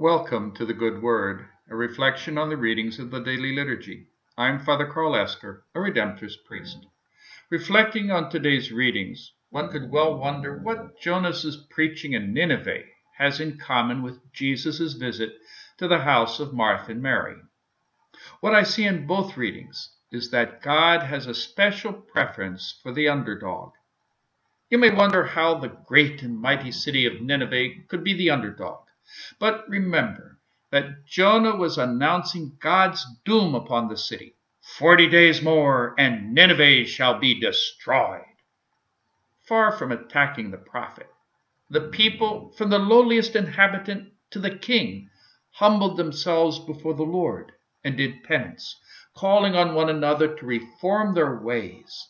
Welcome to the Good Word, a reflection on the readings of the daily liturgy. I'm Father Carl Esker, a Redemptorist priest. Reflecting on today's readings, one could well wonder what Jonas's preaching in Nineveh has in common with Jesus' visit to the house of Martha and Mary. What I see in both readings is that God has a special preference for the underdog. You may wonder how the great and mighty city of Nineveh could be the underdog. But remember that Jonah was announcing God's doom upon the city. Forty days more, and Nineveh shall be destroyed. Far from attacking the prophet, the people, from the lowliest inhabitant to the king, humbled themselves before the Lord and did penance, calling on one another to reform their ways.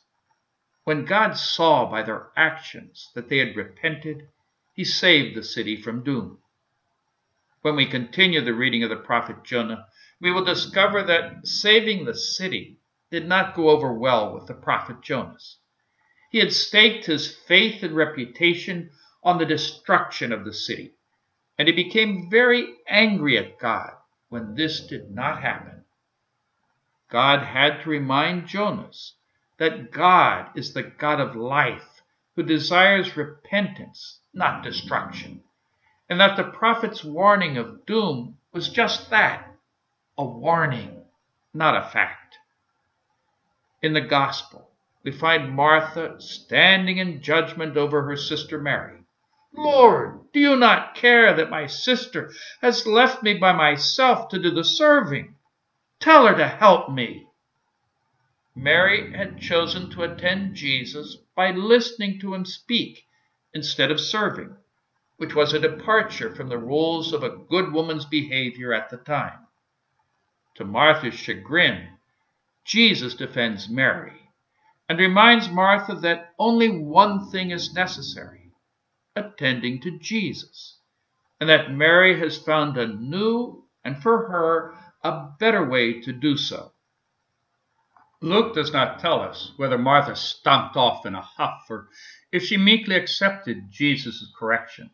When God saw by their actions that they had repented, he saved the city from doom. When we continue the reading of the prophet Jonah, we will discover that saving the city did not go over well with the prophet Jonas. He had staked his faith and reputation on the destruction of the city, and he became very angry at God when this did not happen. God had to remind Jonas that God is the God of life who desires repentance, not destruction and that the prophet's warning of doom was just that a warning, not a fact. In the gospel, we find Martha standing in judgment over her sister Mary. Lord, do you not care that my sister has left me by myself to do the serving? Tell her to help me. Mary had chosen to attend Jesus by listening to him speak instead of serving which was a departure from the rules of a good woman's behavior at the time. To Martha's chagrin, Jesus defends Mary and reminds Martha that only one thing is necessary attending to Jesus, and that Mary has found a new and for her a better way to do so. Luke does not tell us whether Martha stomped off in a huff or if she meekly accepted Jesus' correction.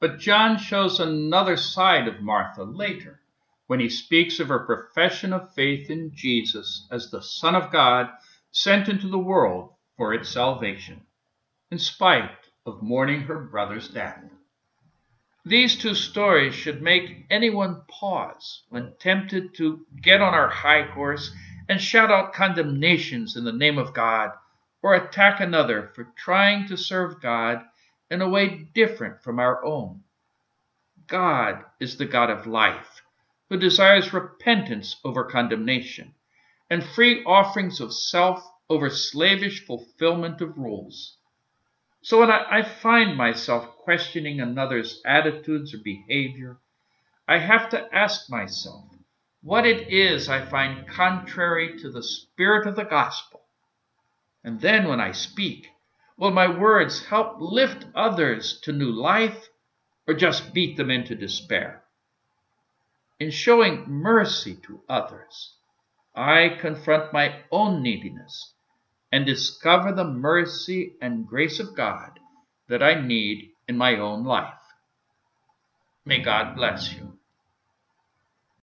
But John shows another side of Martha later, when he speaks of her profession of faith in Jesus as the Son of God sent into the world for its salvation, in spite of mourning her brother's death. These two stories should make anyone pause when tempted to get on our high horse and shout out condemnations in the name of God or attack another for trying to serve God in a way different from our own. God is the God of life, who desires repentance over condemnation, and free offerings of self over slavish fulfillment of rules. So when I, I, find myself questioning another's attitudes or behavior, I have to ask myself what it is I find contrary to the spirit of the gospel. And then when I speak, Will my words help lift others to new life or just beat them into despair? In showing mercy to others, I confront my own neediness and discover the mercy and grace of God that I need in my own life. May God bless you.